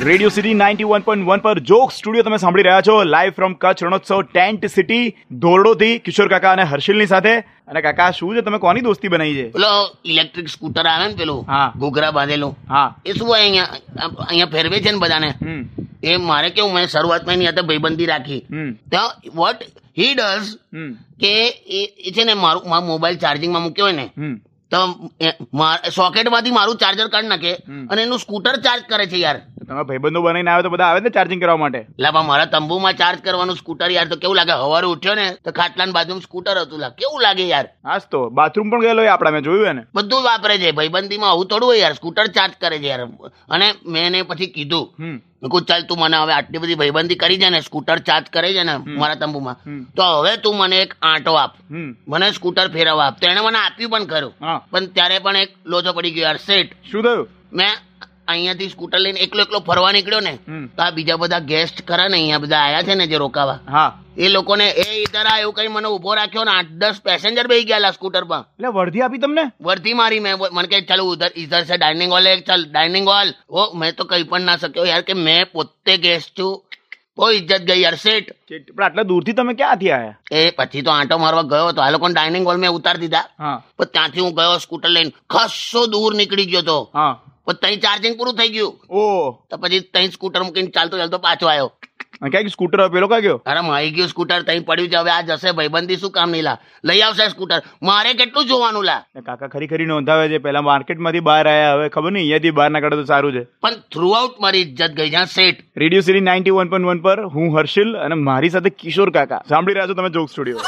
Radio city ninety one point one પર joke studio તમે સાંભળી રહ્યા છો live from Kutch Rannotsav tent city ધોરડોથી Kishore કાકા અને હર્ષિલની સાથે. અને કાકા શું છે? તમે કોની દોસ્તી બનાવી છે? પેલો ઇલેક્ટ્રિક સ્કૂટર આવે ને પેલું હા. ઘોઘરા બાંધેલું. હા. એ શું હોય અહીંયા અહીંયા ફેરવે છે ને બધાને? હમ. એ મારે કેવું મેં શરૂઆતમાં એની સાથે ભાઈબંધી રાખી. હમ. તો વોટ હી ડઝ કે એ છે ને મારું મારો મોબાઈલ ચાર્જિંગમાં મૂક્યો હોય ને તો સોકેટમાંથી મારું ચાર્જર કાઢી નાખે અને એનું સ્કૂટર ચાર્જ કરે છે યાર. તમે ભાઈબંધો બનાવીને આવે તો બધા આવે ને ચાર્જિંગ કરવા માટે? લાભા મારા તંબુમાં ચાર્જ કરવાનું સ્કૂટર યાર તો કેવું લાગે? હવારે ઉઠ્યો ને તો ખાટલાની બાજુમાં સ્કૂટર હતું. લા કેવું લાગે યાર? આજ તો બાથરૂમ પણ ગયેલો એ મેં જોયું ને બધું વાપરે છે ભાઈબંધીમાં આવું થોડું હોય યાર સ્કૂટર ચાર્જ કરે છે યાર. અને મેં એને પછી કીધું મેં ચાલ તું મને હવે આટલી બધી ભાઈબંધી કરી છે ને સ્કૂટર ચાર્જ કરે છે ને મારા તંબુમાં. તો હવે તું મને એક આંટો આપ. મને સ્કૂટર ફેરવવા આપ. તો એને મને આપ્યું પણ ખરું. પણ ત્યારે પણ એક લોચો પડી ગયો યાર સેટ. શું થયું? મેં અહીંયાથી સ્કૂટર લઈને એકલો એકલો ફરવા નીકળ્યો ને તો આ બીજા બધા ગેસ્ટ ખરા ને અહીંયા બધા આયા છે ને જે રોકાવા. હા. એ લોકોને એ ઇધર આ એવું કઈ મને ઊભો રાખ્યો ને આઠ દસ પેસેન્જર બેસી ગયા સ્કૂટર પર. એટલે વર્ધી આપી તમને? વર્ધી મારી મેં મને કે ચાલો ઉધર ઇધર છે ડાઇનિંગ હોલ ચાલ ડાઇનિંગ હોલ ઓ મેં તો કઈ પણ ના શક્યો યાર કે મેં પોતે ગેસ્ટ છું. બહુ ઇજ્જત ગઈ યાર સેટ પણ આટલા દૂરથી તમે ક્યાંથી આયા? એ પછી તો આંટો મારવા ગયો તો આ લોકોને ડાઇનિંગ હોલ મેં ઉતારી દીધા. પણ ત્યાંથી હું ગયો સ્કૂટર લઈને ખસો દૂર નીકળી ગયો તો. ત્યાં ચાર્જિંગ પૂરું થઈ ગયું. ઓ. તો પછી ત્યાં સ્કૂટર મૂકીને ચાલતો ચાલતો પાછો આવ્યો. ક્યાં સ્કૂટર પેલો ક્યાં ગયો? અરે મારી ગયું સ્કૂટર ત્યાં પડ્યું છે. હવે આ જશે ભાઈબંધી શું કામ નહીં લા. લઈ આવશે સ્કૂટર મારે કેટલું જોવાનું લા? કાકા ખરી ખરી નોંધાવે છે. પેલા માર્કેટમાંથી બહાર આવ્યા હવે ખબર નહીં અહીંયાથી બહાર ના કાઢો તો સારું છે. પણ થ્રુ આઉટ મારી ઇજ્જત ગઈ જ્યાં set radio city ninety one point one પર હું હર્ષિલ અને મારી સાથે કિશોર કાકા. સાંભળી રહ્યા છો તમે જોક સ્ટુડિયો.